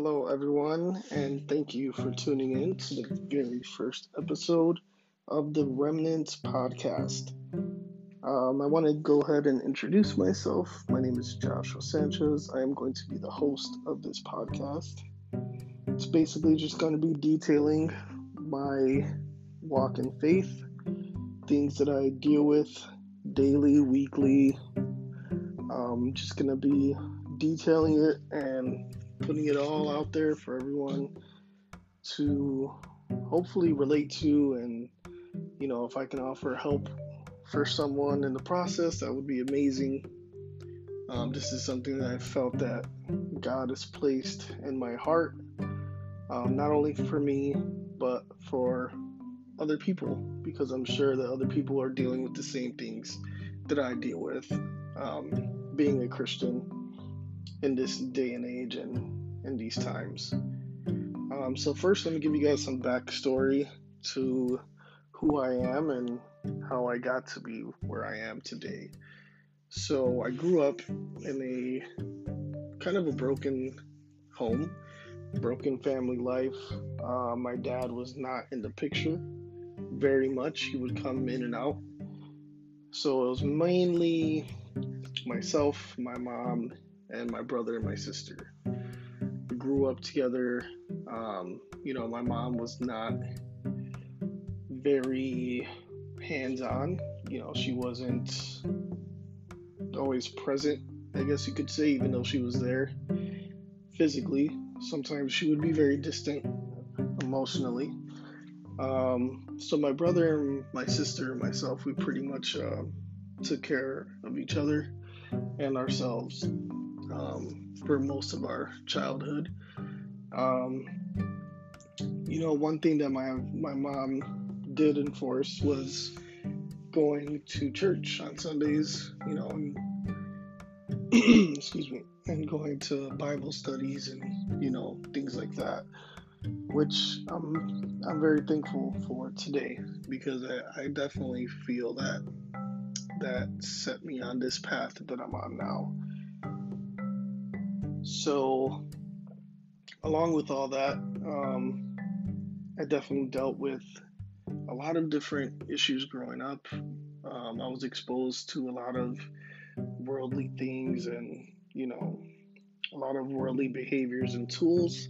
Hello, everyone, and thank you for tuning in to the very first episode of the Remnants podcast. Um, I want to go ahead and introduce myself. My name is Joshua Sanchez. I am going to be the host of this podcast. It's basically just going to be detailing my walk in faith, things that I deal with daily, weekly. I'm just going to be detailing it and putting it all out there for everyone to hopefully relate to and you know if i can offer help for someone in the process that would be amazing. Um, this is something that i felt that god has placed in my heart um, not only for me but for other people because i'm sure that other people are dealing with the same things that i deal with um, being a christian in this day and age and in these times. Um, so, first, let me give you guys some backstory to who I am and how I got to be where I am today. So, I grew up in a kind of a broken home, broken family life. Uh, my dad was not in the picture very much, he would come in and out. So, it was mainly myself, my mom, and my brother and my sister. We grew up together. Um, you know, my mom was not very hands on. You know, she wasn't always present, I guess you could say, even though she was there physically. Sometimes she would be very distant emotionally. Um, so my brother and my sister and myself, we pretty much uh, took care of each other and ourselves um, for most of our childhood. Um, you know, one thing that my my mom did enforce was going to church on Sundays. You know, and, excuse me, and going to Bible studies and you know things like that, which I'm I'm very thankful for today because I, I definitely feel that that set me on this path that I'm on now. So, along with all that, um, I definitely dealt with a lot of different issues growing up. Um, I was exposed to a lot of worldly things and, you know, a lot of worldly behaviors and tools.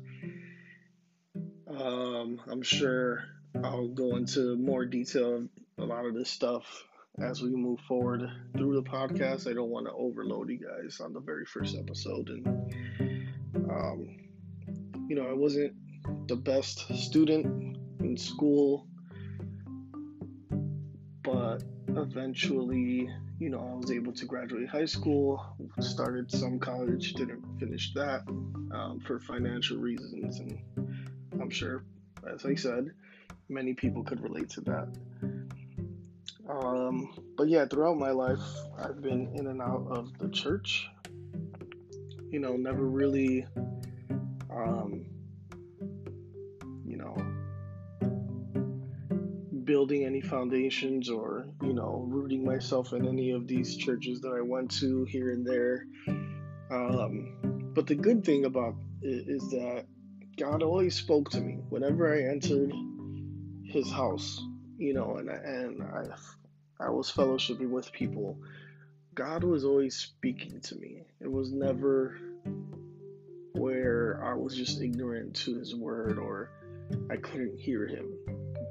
Um, I'm sure I'll go into more detail a lot of this stuff as we move forward through the podcast. I don't want to overload you guys on the very first episode. And, um, you know, I wasn't the best student in school, but eventually, you know, I was able to graduate high school, started some college, didn't finish that um, for financial reasons. And I'm sure, as I said, many people could relate to that. Um, but yeah, throughout my life, I've been in and out of the church. You know, never really, um, you know, building any foundations or, you know, rooting myself in any of these churches that I went to here and there. Um, but the good thing about it is that God always spoke to me whenever I entered His house, you know, and and I I was fellowshipping with people, God was always speaking to me. It was never where I was just ignorant to His word or I couldn't hear Him.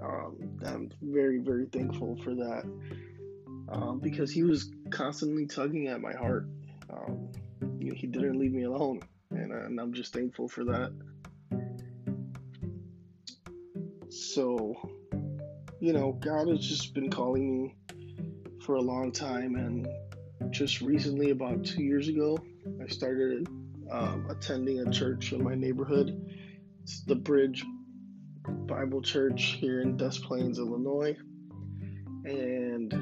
Um, I'm very, very thankful for that um, because He was constantly tugging at my heart. Um, he didn't leave me alone, and, and I'm just thankful for that. So, you know, God has just been calling me for a long time, and just recently, about two years ago, I started um, attending a church in my neighborhood. It's the Bridge Bible Church here in Des Plaines, Illinois, and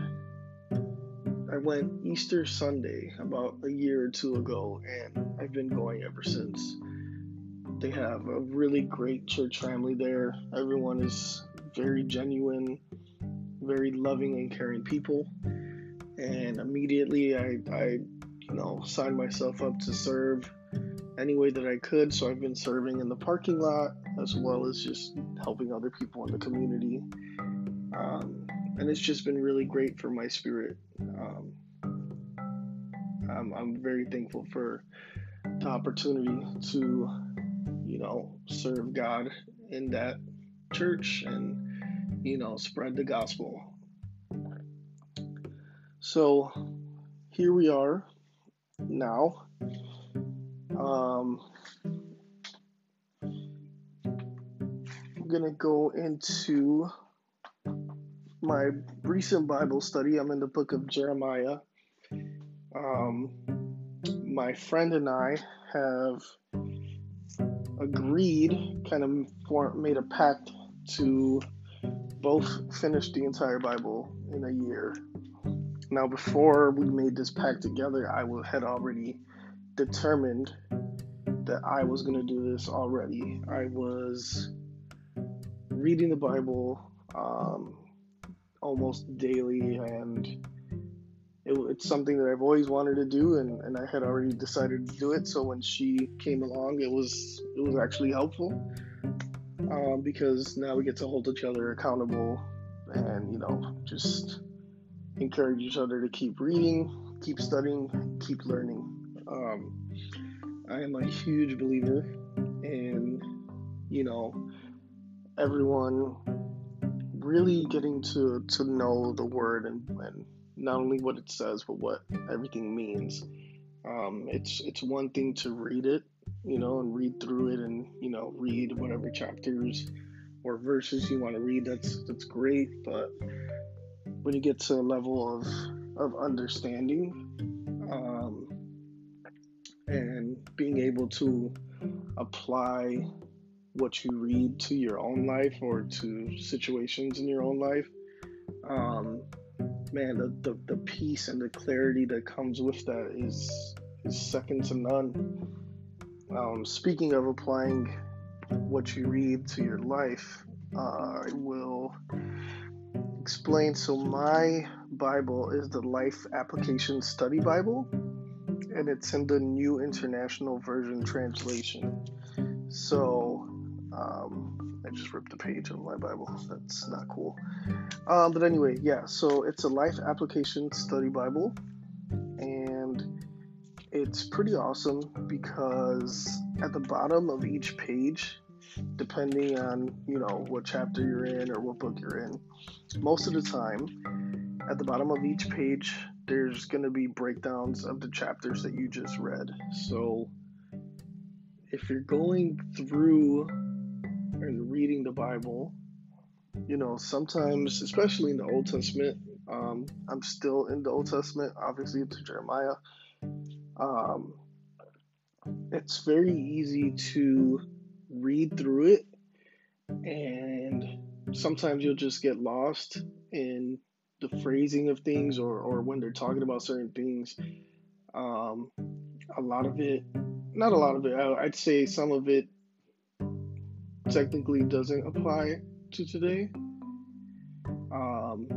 I went Easter Sunday about a year or two ago, and I've been going ever since. They have a really great church family there. Everyone is very genuine, very loving and caring people and immediately I, I you know signed myself up to serve any way that I could. So I've been serving in the parking lot as well as just helping other people in the community. Um, and it's just been really great for my spirit. Um, I'm, I'm very thankful for the opportunity to, you know, serve God in that church and, you know, spread the gospel. So here we are now. Um, I'm going to go into my recent Bible study. I'm in the book of Jeremiah. Um, my friend and I have agreed, kind of made a pact to both finished the entire Bible in a year. Now, before we made this pact together, I had already determined that I was going to do this already. I was reading the Bible um, almost daily, and it, it's something that I've always wanted to do, and, and I had already decided to do it. So when she came along, it was it was actually helpful um, because now we get to hold each other accountable, and you know just encourage each other to keep reading, keep studying, keep learning. Um, I am a huge believer in, you know, everyone really getting to, to know the word and, and not only what it says, but what everything means. Um, it's it's one thing to read it, you know, and read through it, and you know, read whatever chapters or verses you want to read. That's that's great, but when you get to a level of of understanding um, and being able to apply what you read to your own life or to situations in your own life um, man the, the, the peace and the clarity that comes with that is is second to none um, speaking of applying what you read to your life uh, i will explain. So, my Bible is the Life Application Study Bible, and it's in the New International Version translation. So, um, I just ripped a page of my Bible. That's not cool. Um, but anyway, yeah, so it's a Life Application Study Bible, it's pretty awesome because at the bottom of each page, depending on you know what chapter you're in or what book you're in most of the time at the bottom of each page there's going to be breakdowns of the chapters that you just read. So if you're going through and reading the bible you know sometimes especially in the old testament um, i'm still in the old testament obviously to jeremiah um, it's very easy to read through it and sometimes you'll just get lost in the phrasing of things or, or when they're talking about certain things. Um, a lot of it not a lot of it i'd say some of it technically doesn't apply to today. Um,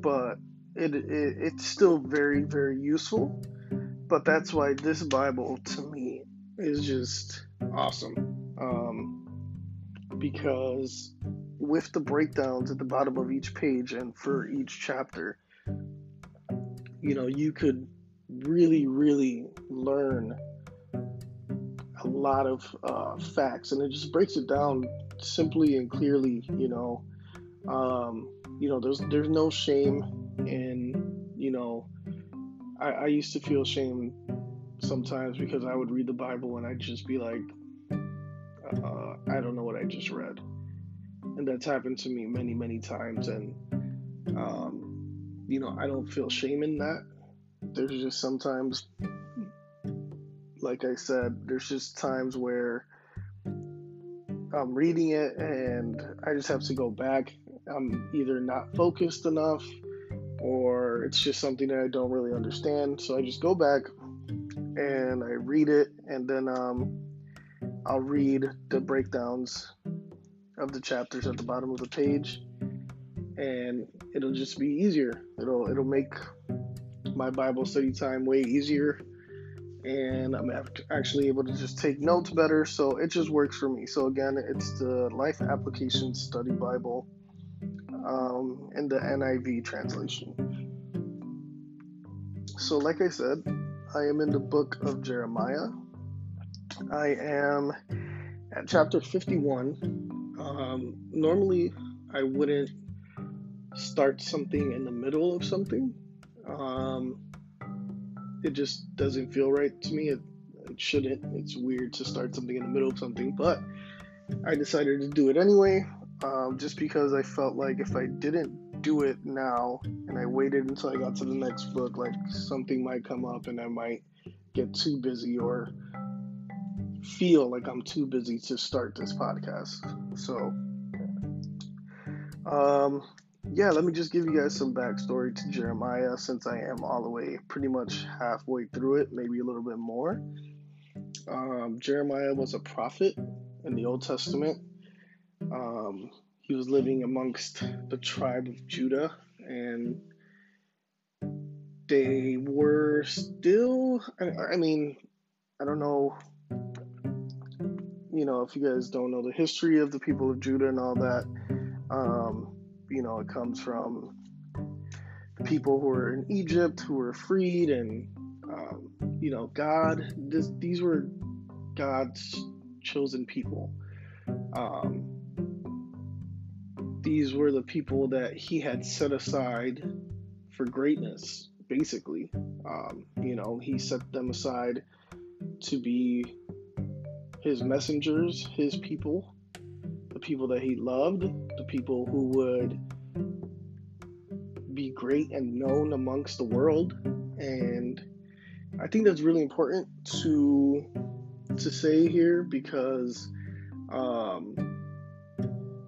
but it, it it's still very very useful but that's why this bible to me is just awesome um, because with the breakdowns at the bottom of each page and for each chapter, you know, you could really, really learn a lot of uh, facts, and it just breaks it down simply and clearly. You know, um, you know, there's there's no shame in, I, I used to feel shame sometimes because I would read the Bible and I'd just be like, uh, I don't know what I just read. And that's happened to me many, many times. And, um, you know, I don't feel shame in that. There's just sometimes, like I said, there's just times where I'm reading it and I just have to go back. I'm either not focused enough or it's just something that I don't really understand. So I just go back and I read it and then um, I'll read the breakdowns of the chapters at the bottom of the page and it'll just be easier. It'll it'll make my Bible study time way easier and I'm actually able to just take notes better. So it just works for me. So again, it's the Life Application Study Bible um, in the NIV translation. So, like I said, I am in the book of Jeremiah. I am at chapter 51. Um, normally, I wouldn't start something in the middle of something. Um, it just doesn't feel right to me. It, it shouldn't. It's weird to start something in the middle of something, but I decided to do it anyway, um, just because I felt like if I didn't do it now and I waited until I got to the next book, like something might come up and I might get too busy or feel like I'm too busy to start this podcast. So, um, yeah, let me just give you guys some backstory to Jeremiah since I am all the way pretty much halfway through it, maybe a little bit more. Um, Jeremiah was a prophet in the Old Testament. Um, he was living amongst the tribe of Judah, and they were still, I, I mean, I don't know, you know, if you guys don't know the history of the people of Judah and all that. Um, you know, it comes from the people who were in Egypt who were freed, and um, you know, God. This, these were God's chosen people. Um, these were the people that He had set aside for greatness. Basically, um, you know, He set them aside to be His messengers, His people, the people that he loved, the people who would be great and known amongst the world. And I think that's really important to to say here because um,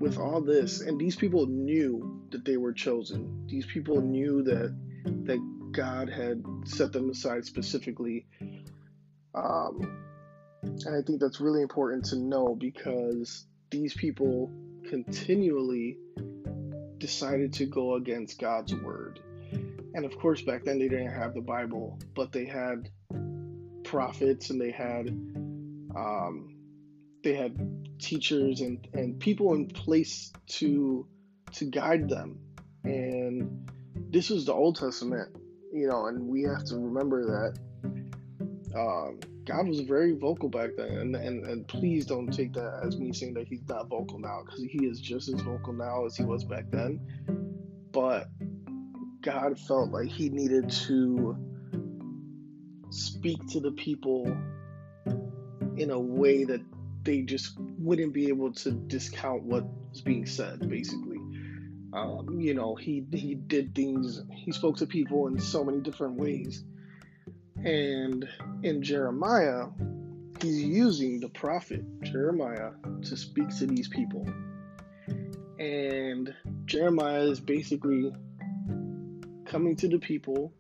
with all this, and these people knew that they were chosen. These people knew that that God had set them aside specifically. Um, and I think that's really important to know because these people continually decided to go against God's word. And of course, back then they didn't have the Bible, but they had prophets and they had um, they had teachers and, and people in place to to guide them. And this was the Old Testament, you know, and we have to remember that um, God was very vocal back then, and, and and please don't take that as me saying that he's not vocal now, because he is just as vocal now as he was back then. But God felt like he needed to speak to the people in a way that they just wouldn't be able to discount what was being said, basically. Um, you know, he he did things. He spoke to people in so many different ways and in Jeremiah, he's using the prophet Jeremiah to speak to these people. And Jeremiah is basically coming to the people,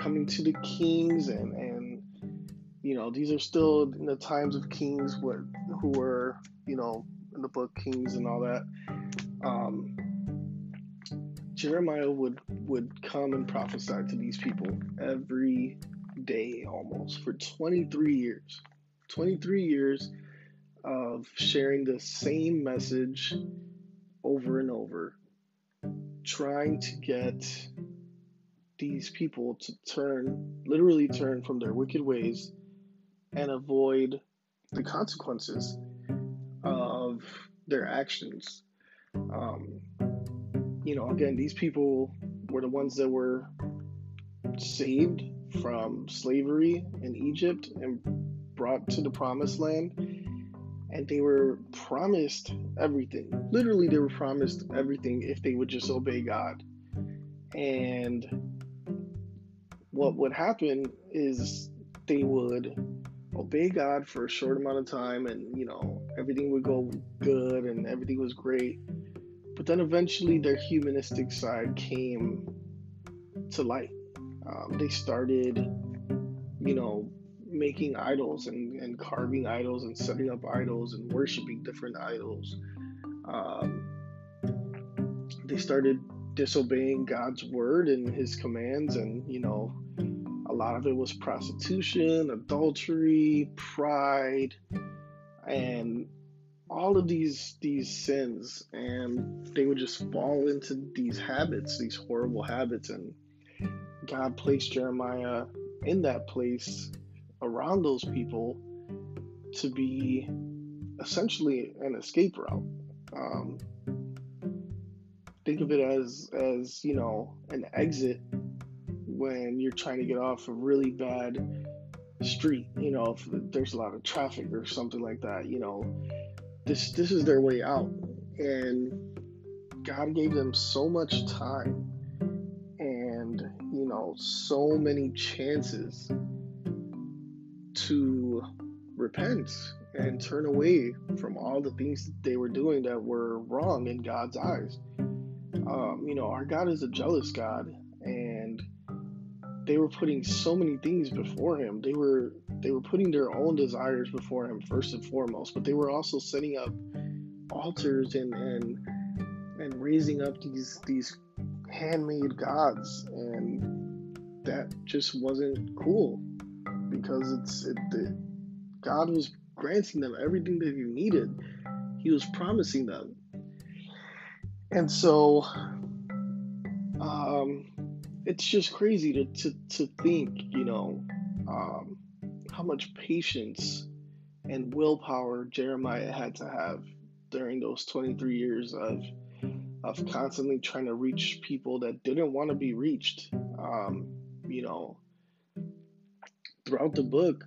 coming to the kings, and, and you know, these are still in the times of kings what, who were, you know, in the book Kings and all that. Um, Jeremiah would would come and prophesy to these people every day almost for 23 years. 23 years of sharing the same message over and over, trying to get these people to turn, literally turn from their wicked ways and avoid the consequences of their actions. Um, you know, again, these people were the ones that were saved from slavery in Egypt and brought to the promised land. And they were promised everything. Literally, they were promised everything if they would just obey God. And what would happen is they would obey God for a short amount of time and, you know, everything would go good and everything was great. But then eventually their humanistic side came to light. Um, they started, you know, making idols and, and carving idols and setting up idols and worshiping different idols. Um, they started disobeying God's word and his commands, and, you know, lot of it was prostitution, adultery, pride, and all of these these sins. And they would just fall into these habits these horrible habits. And god placed jeremiah in that place around those people to be essentially an escape route. Um, think of it as as you know an exit when you're trying to get off a really bad street you know if there's a lot of traffic or something like that you know this this is their way out. And god gave them so much time and you know so many chances to repent and turn away from all the things that they were doing that were wrong in god's eyes. Um, you know our god is a jealous god they were putting so many things before him. They were they were putting their own desires before him first and foremost, but they were also setting up altars and and and raising up these these handmade gods, and that just wasn't cool because it's it, God was granting them everything that you needed. He was promising them, and so um, it's just crazy to, to, to think, you know, um, how much patience and willpower Jeremiah had to have during those 23 years of of constantly trying to reach people that didn't want to be reached. Um, you know, throughout the book,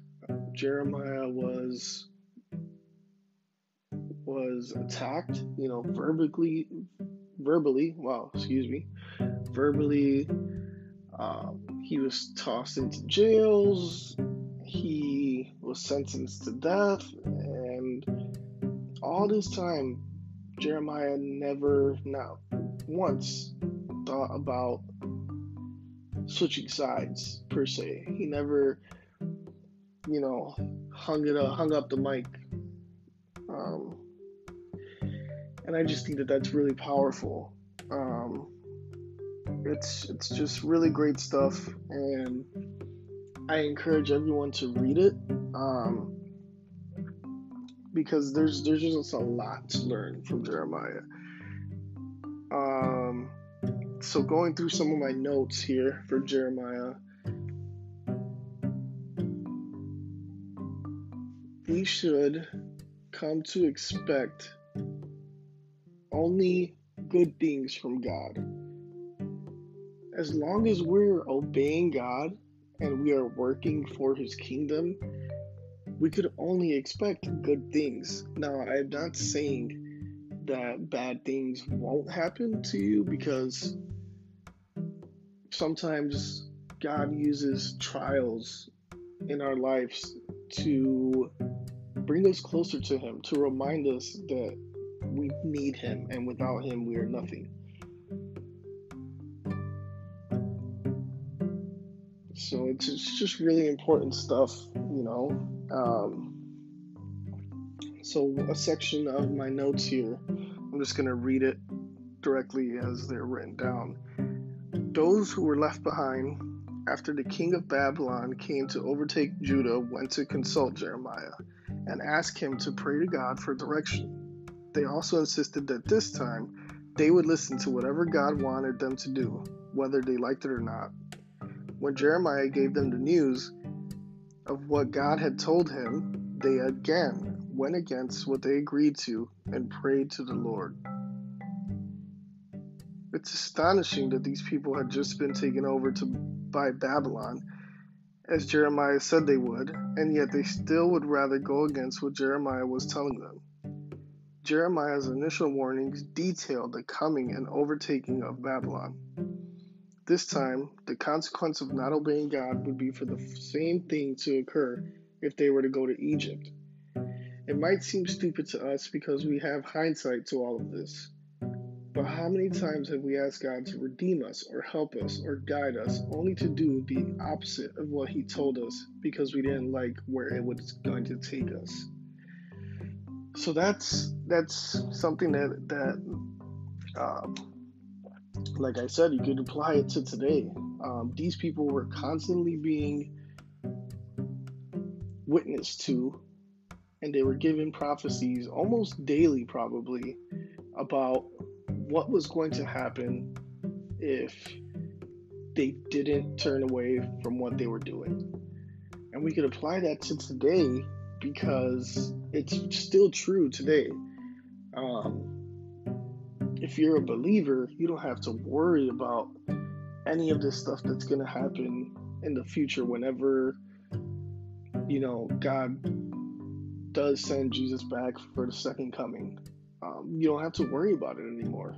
Jeremiah was was attacked. You know, verbally, verbally. Wow, excuse me, verbally um, he was tossed into jails. He was sentenced to death. And all this time, Jeremiah never, not once, thought about switching sides per se. He never, you know, hung it up, hung up the mic. Um, and I just think that that's really powerful. Um, it's it's just really great stuff, and I encourage everyone to read it um, because there's there's just a lot to learn from Jeremiah. Um, so going through some of my notes here for Jeremiah. We should come to expect only good things from God as long as we're obeying God and we are working for His kingdom, we could only expect good things. Now, I'm not saying that bad things won't happen to you because sometimes God uses trials in our lives to bring us closer to Him, to remind us that we need Him, and without Him, we are nothing. So it's, it's just really important stuff, you know. Um, so, a section of my notes here, I'm just going to read it directly as they're written down. Those who were left behind after the king of Babylon came to overtake Judah went to consult Jeremiah and ask him to pray to God for direction. They also insisted that this time they would listen to whatever God wanted them to do, whether they liked it or not. When Jeremiah gave them the news of what God had told him, they again went against what they agreed to and prayed to the Lord. It's astonishing that these people had just been taken over to by Babylon, as Jeremiah said they would, and yet they still would rather go against what Jeremiah was telling them. Jeremiah's initial warnings detailed the coming and overtaking of Babylon. This time, the consequence of not obeying God would be for the same thing to occur if they were to go to Egypt. It might seem stupid to us because we have hindsight to all of this. But how many times have we asked God to redeem us or help us or guide us only to do the opposite of what He told us because we didn't like where it was going to take us? So that's that's something that that um, like I said, you could apply it to today. Um, these people were constantly being witnessed to, and they were given prophecies almost daily, probably, about what was going to happen if they didn't turn away from what they were doing. And we could apply that to today because it's still true today. Um, if you're a believer, you don't have to worry about any of this stuff that's going to happen in the future whenever, you know, God does send Jesus back for the second coming. Um, you don't have to worry about it anymore.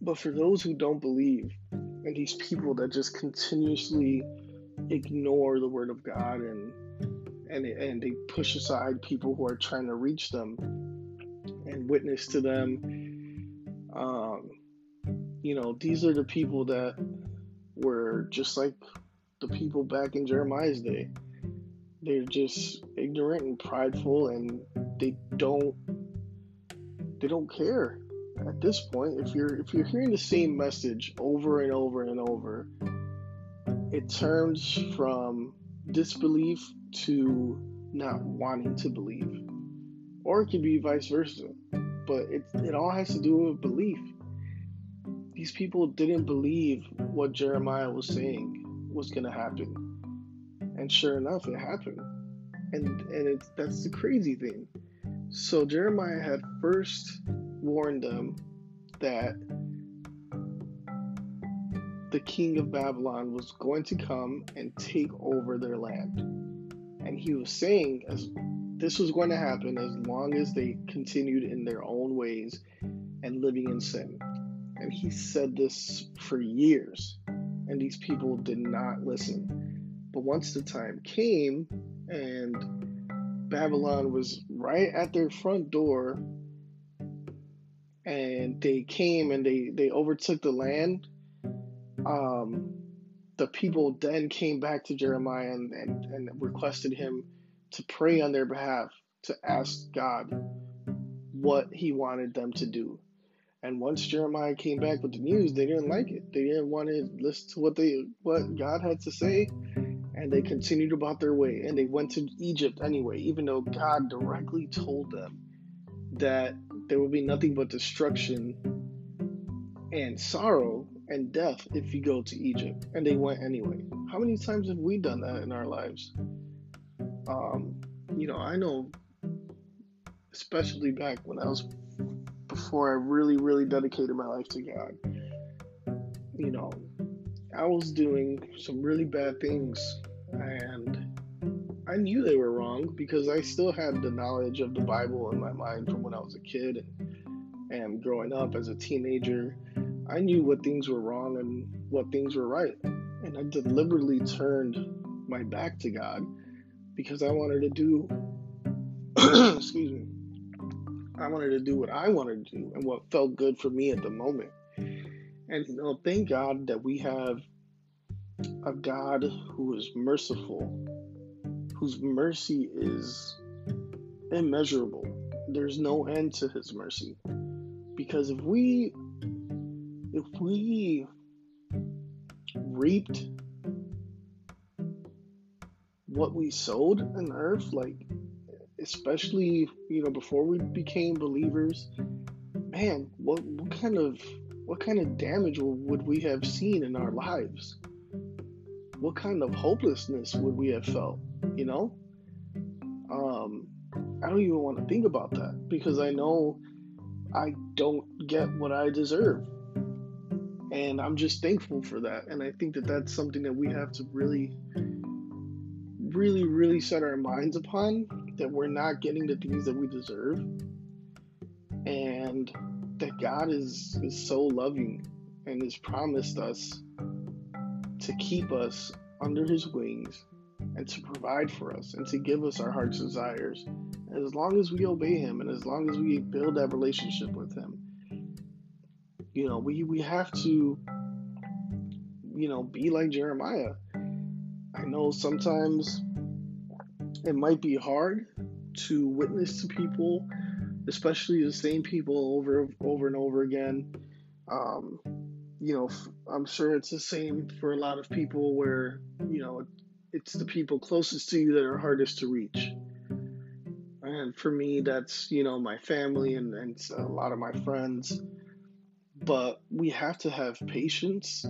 But for those who don't believe, and these people that just continuously ignore the word of God and and and they push aside people who are trying to reach them and witness to them. Um, you know, these are the people that were just like the people back in Jeremiah's day. They're just ignorant and prideful, and they don't they don't care at this point. If you're if you're hearing the same message over and over and over, it turns from disbelief to not wanting to believe. Or it could be vice versa. But it, it all has to do with belief. These people didn't believe what Jeremiah was saying was going to happen. And sure enough, it happened. And, and that's the crazy thing. So Jeremiah had first warned them that the king of Babylon was going to come and take over their land. And he was saying as this was going to happen as long as they continued in their own ways and living in sin. And he said this for years, and these people did not listen. But once the time came and Babylon was right at their front door, and they came and they, they overtook the land um, the people then came back to Jeremiah and, and, and requested him to pray on their behalf, to ask God what he wanted them to do. And once Jeremiah came back with the news, they didn't like it. They didn't want to listen to what they what God had to say, and they continued about their way. And they went to Egypt anyway, even though God directly told them that there would be nothing but destruction and sorrow and death if you go to Egypt. And they went anyway. How many times have we done that in our lives? Um, you know, I know, especially back when I was before I really, really dedicated my life to God. You know, I was doing some really bad things, and I knew they were wrong because I still had the knowledge of the Bible in my mind from when I was a kid and, and growing up as a teenager I knew what things were wrong and what things were right. And I deliberately turned my back to God because I wanted to do, excuse me, I wanted to do what I wanted to do and what felt good for me at the moment. And you know, thank God that we have a God who is merciful, whose mercy is immeasurable. There's no end to his mercy. Because if we if we reaped what we sowed in earth, like especially you know before we became believers, man, what what kind of what kind of damage would we have seen in our lives? What kind of hopelessness would we have felt? You know, um, I don't even want to think about that because I know I don't get what I deserve and I'm just thankful for that. And I think that that's something that we have to really, really, really set our minds upon that we're not getting the things that we deserve, and that God is is so loving and has promised us to keep us under His wings and to provide for us and to give us our heart's desires as long as we obey Him and as long as we build that relationship with Him you know, we, we have to, you know, be like Jeremiah. I know sometimes it might be hard to witness to people, especially the same people over over and over again. Um, you know, I'm sure it's the same for a lot of people where, you know, it's the people closest to you that are hardest to reach. And for me, that's, you know, my family and, and a lot of my friends. But we have to have patience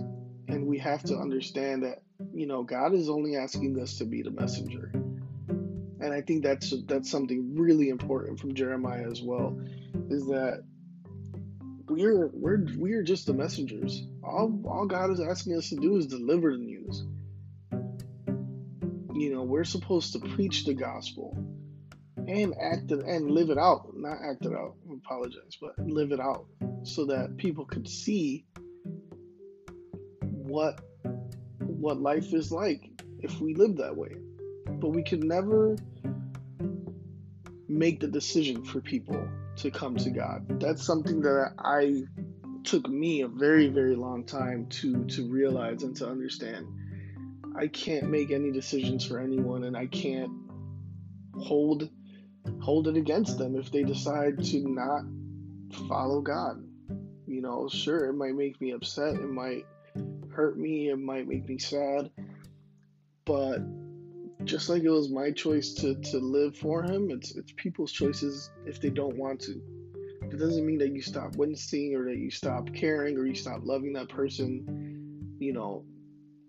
and we have to understand that, you know, God is only asking us to be the messenger. And I think that's that's something really important from Jeremiah as well, is that we're we're we're just the messengers. All all God is asking us to do is deliver the news. You know, we're supposed to preach the gospel and act it and live it out. Not act it out. I apologize, but live it out so that people could see what what life is like if we live that way. But we can never make the decision for people to come to God. That's something that I took me a very very long time to to realize and to understand. I can't make any decisions for anyone and I can't hold hold it against them if they decide to not follow God. You know, sure it might make me upset, it might hurt me, it might make me sad, but just like it was my choice to, to live for him, it's it's people's choices if they don't want to. It doesn't mean that you stop witnessing or that you stop caring or you stop loving that person. You know,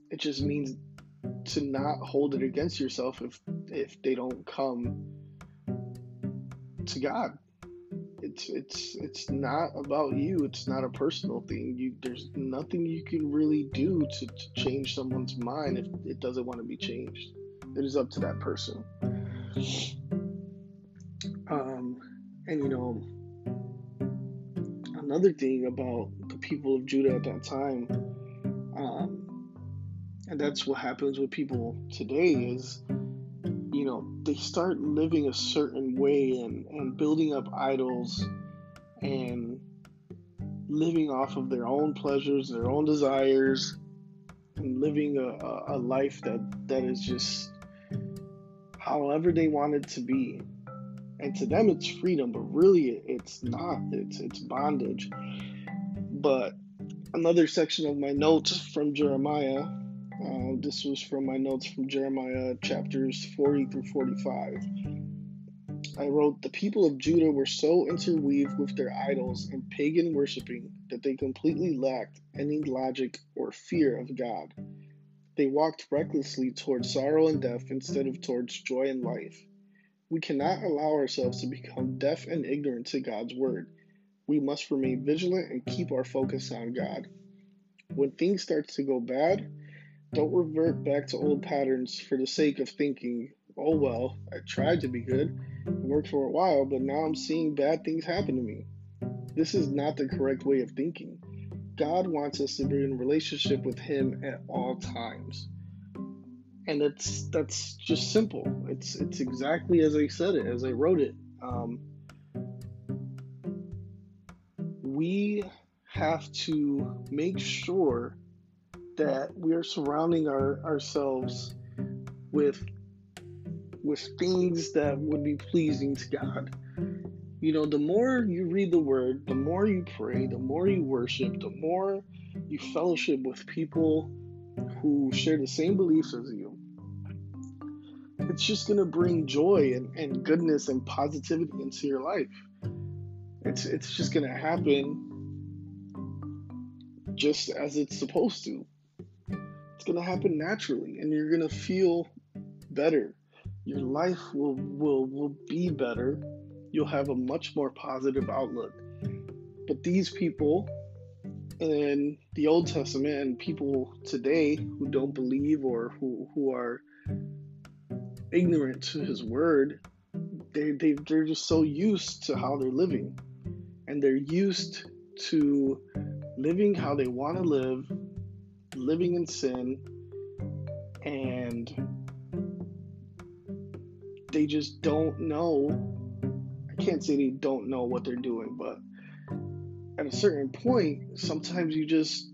it just means to not hold it against yourself if if they don't come to God. It's it's it's not about you. It's not a personal thing. You there's nothing you can really do to, to change someone's mind if it doesn't want to be changed. It is up to that person. Um, and you know, another thing about the people of Judah at that time, um, and that's what happens with people today is, you know, they start living a certain way and, and building up idols and living off of their own pleasures, their own desires, and living a, a, life that, that is just however they want it to be. And to them, it's freedom, but really, it's not. It's it's bondage. But another section of my notes from Jeremiah. Uh, this was from my notes from Jeremiah chapters 40 through 45. I wrote, The people of Judah were so interweaved with their idols and pagan worshiping that they completely lacked any logic or fear of God. They walked recklessly towards sorrow and death instead of towards joy and life. We cannot allow ourselves to become deaf and ignorant to God's word. We must remain vigilant and keep our focus on God. When things start to go bad, don't revert back to old patterns for the sake of thinking, oh well, I tried to be good, it worked for a while, but now I'm seeing bad things happen to me. This is not the correct way of thinking. God wants us to be in relationship with Him at all times. And it's that's just simple. It's it's exactly as I said it, as I wrote it. Um, we have to make sure that we are surrounding our, ourselves with with things that would be pleasing to God you know, the more you read the word, the more you pray, the more you worship, the more you fellowship with people who share the same beliefs as you. It's just going to bring joy and, and goodness and positivity into your life. It's, it's just going to happen just as it's supposed to. It's going to happen naturally, and you're going to feel better. Your mm. life will, will, will be better you'll have a much more positive outlook. But these people in the Old Testament and people today who don't believe or who, who are ignorant to his word, they, they, they're just so used to how they're living. And they're used to living how they want to live, living in sin, and they just don't know I can't say they don't know what they're doing, but at a certain point, sometimes you just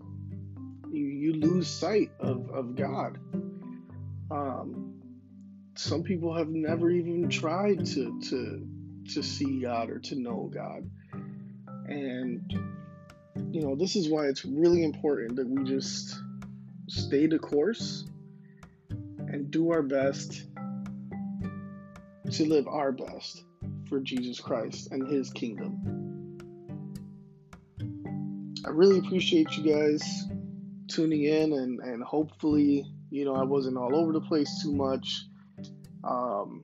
you, you lose sight of, of God. Um, some people have never even tried to to to see God or to know God, and you know, this is why it's really important that we just stay the course and do our best to live our best for Jesus Christ and His kingdom. I really appreciate you guys tuning in, and, and hopefully, you know, I wasn't all over the place too much. Um,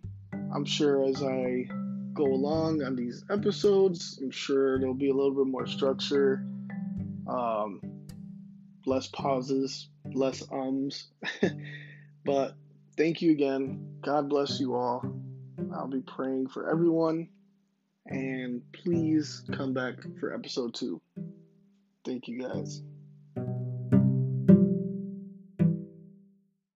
I'm sure as I go along on these episodes, I'm sure there'll be a little bit more structure, um, less pauses, less ums. but thank you again. God bless you all. I'll be praying for everyone. And please come back for episode two. Thank you guys.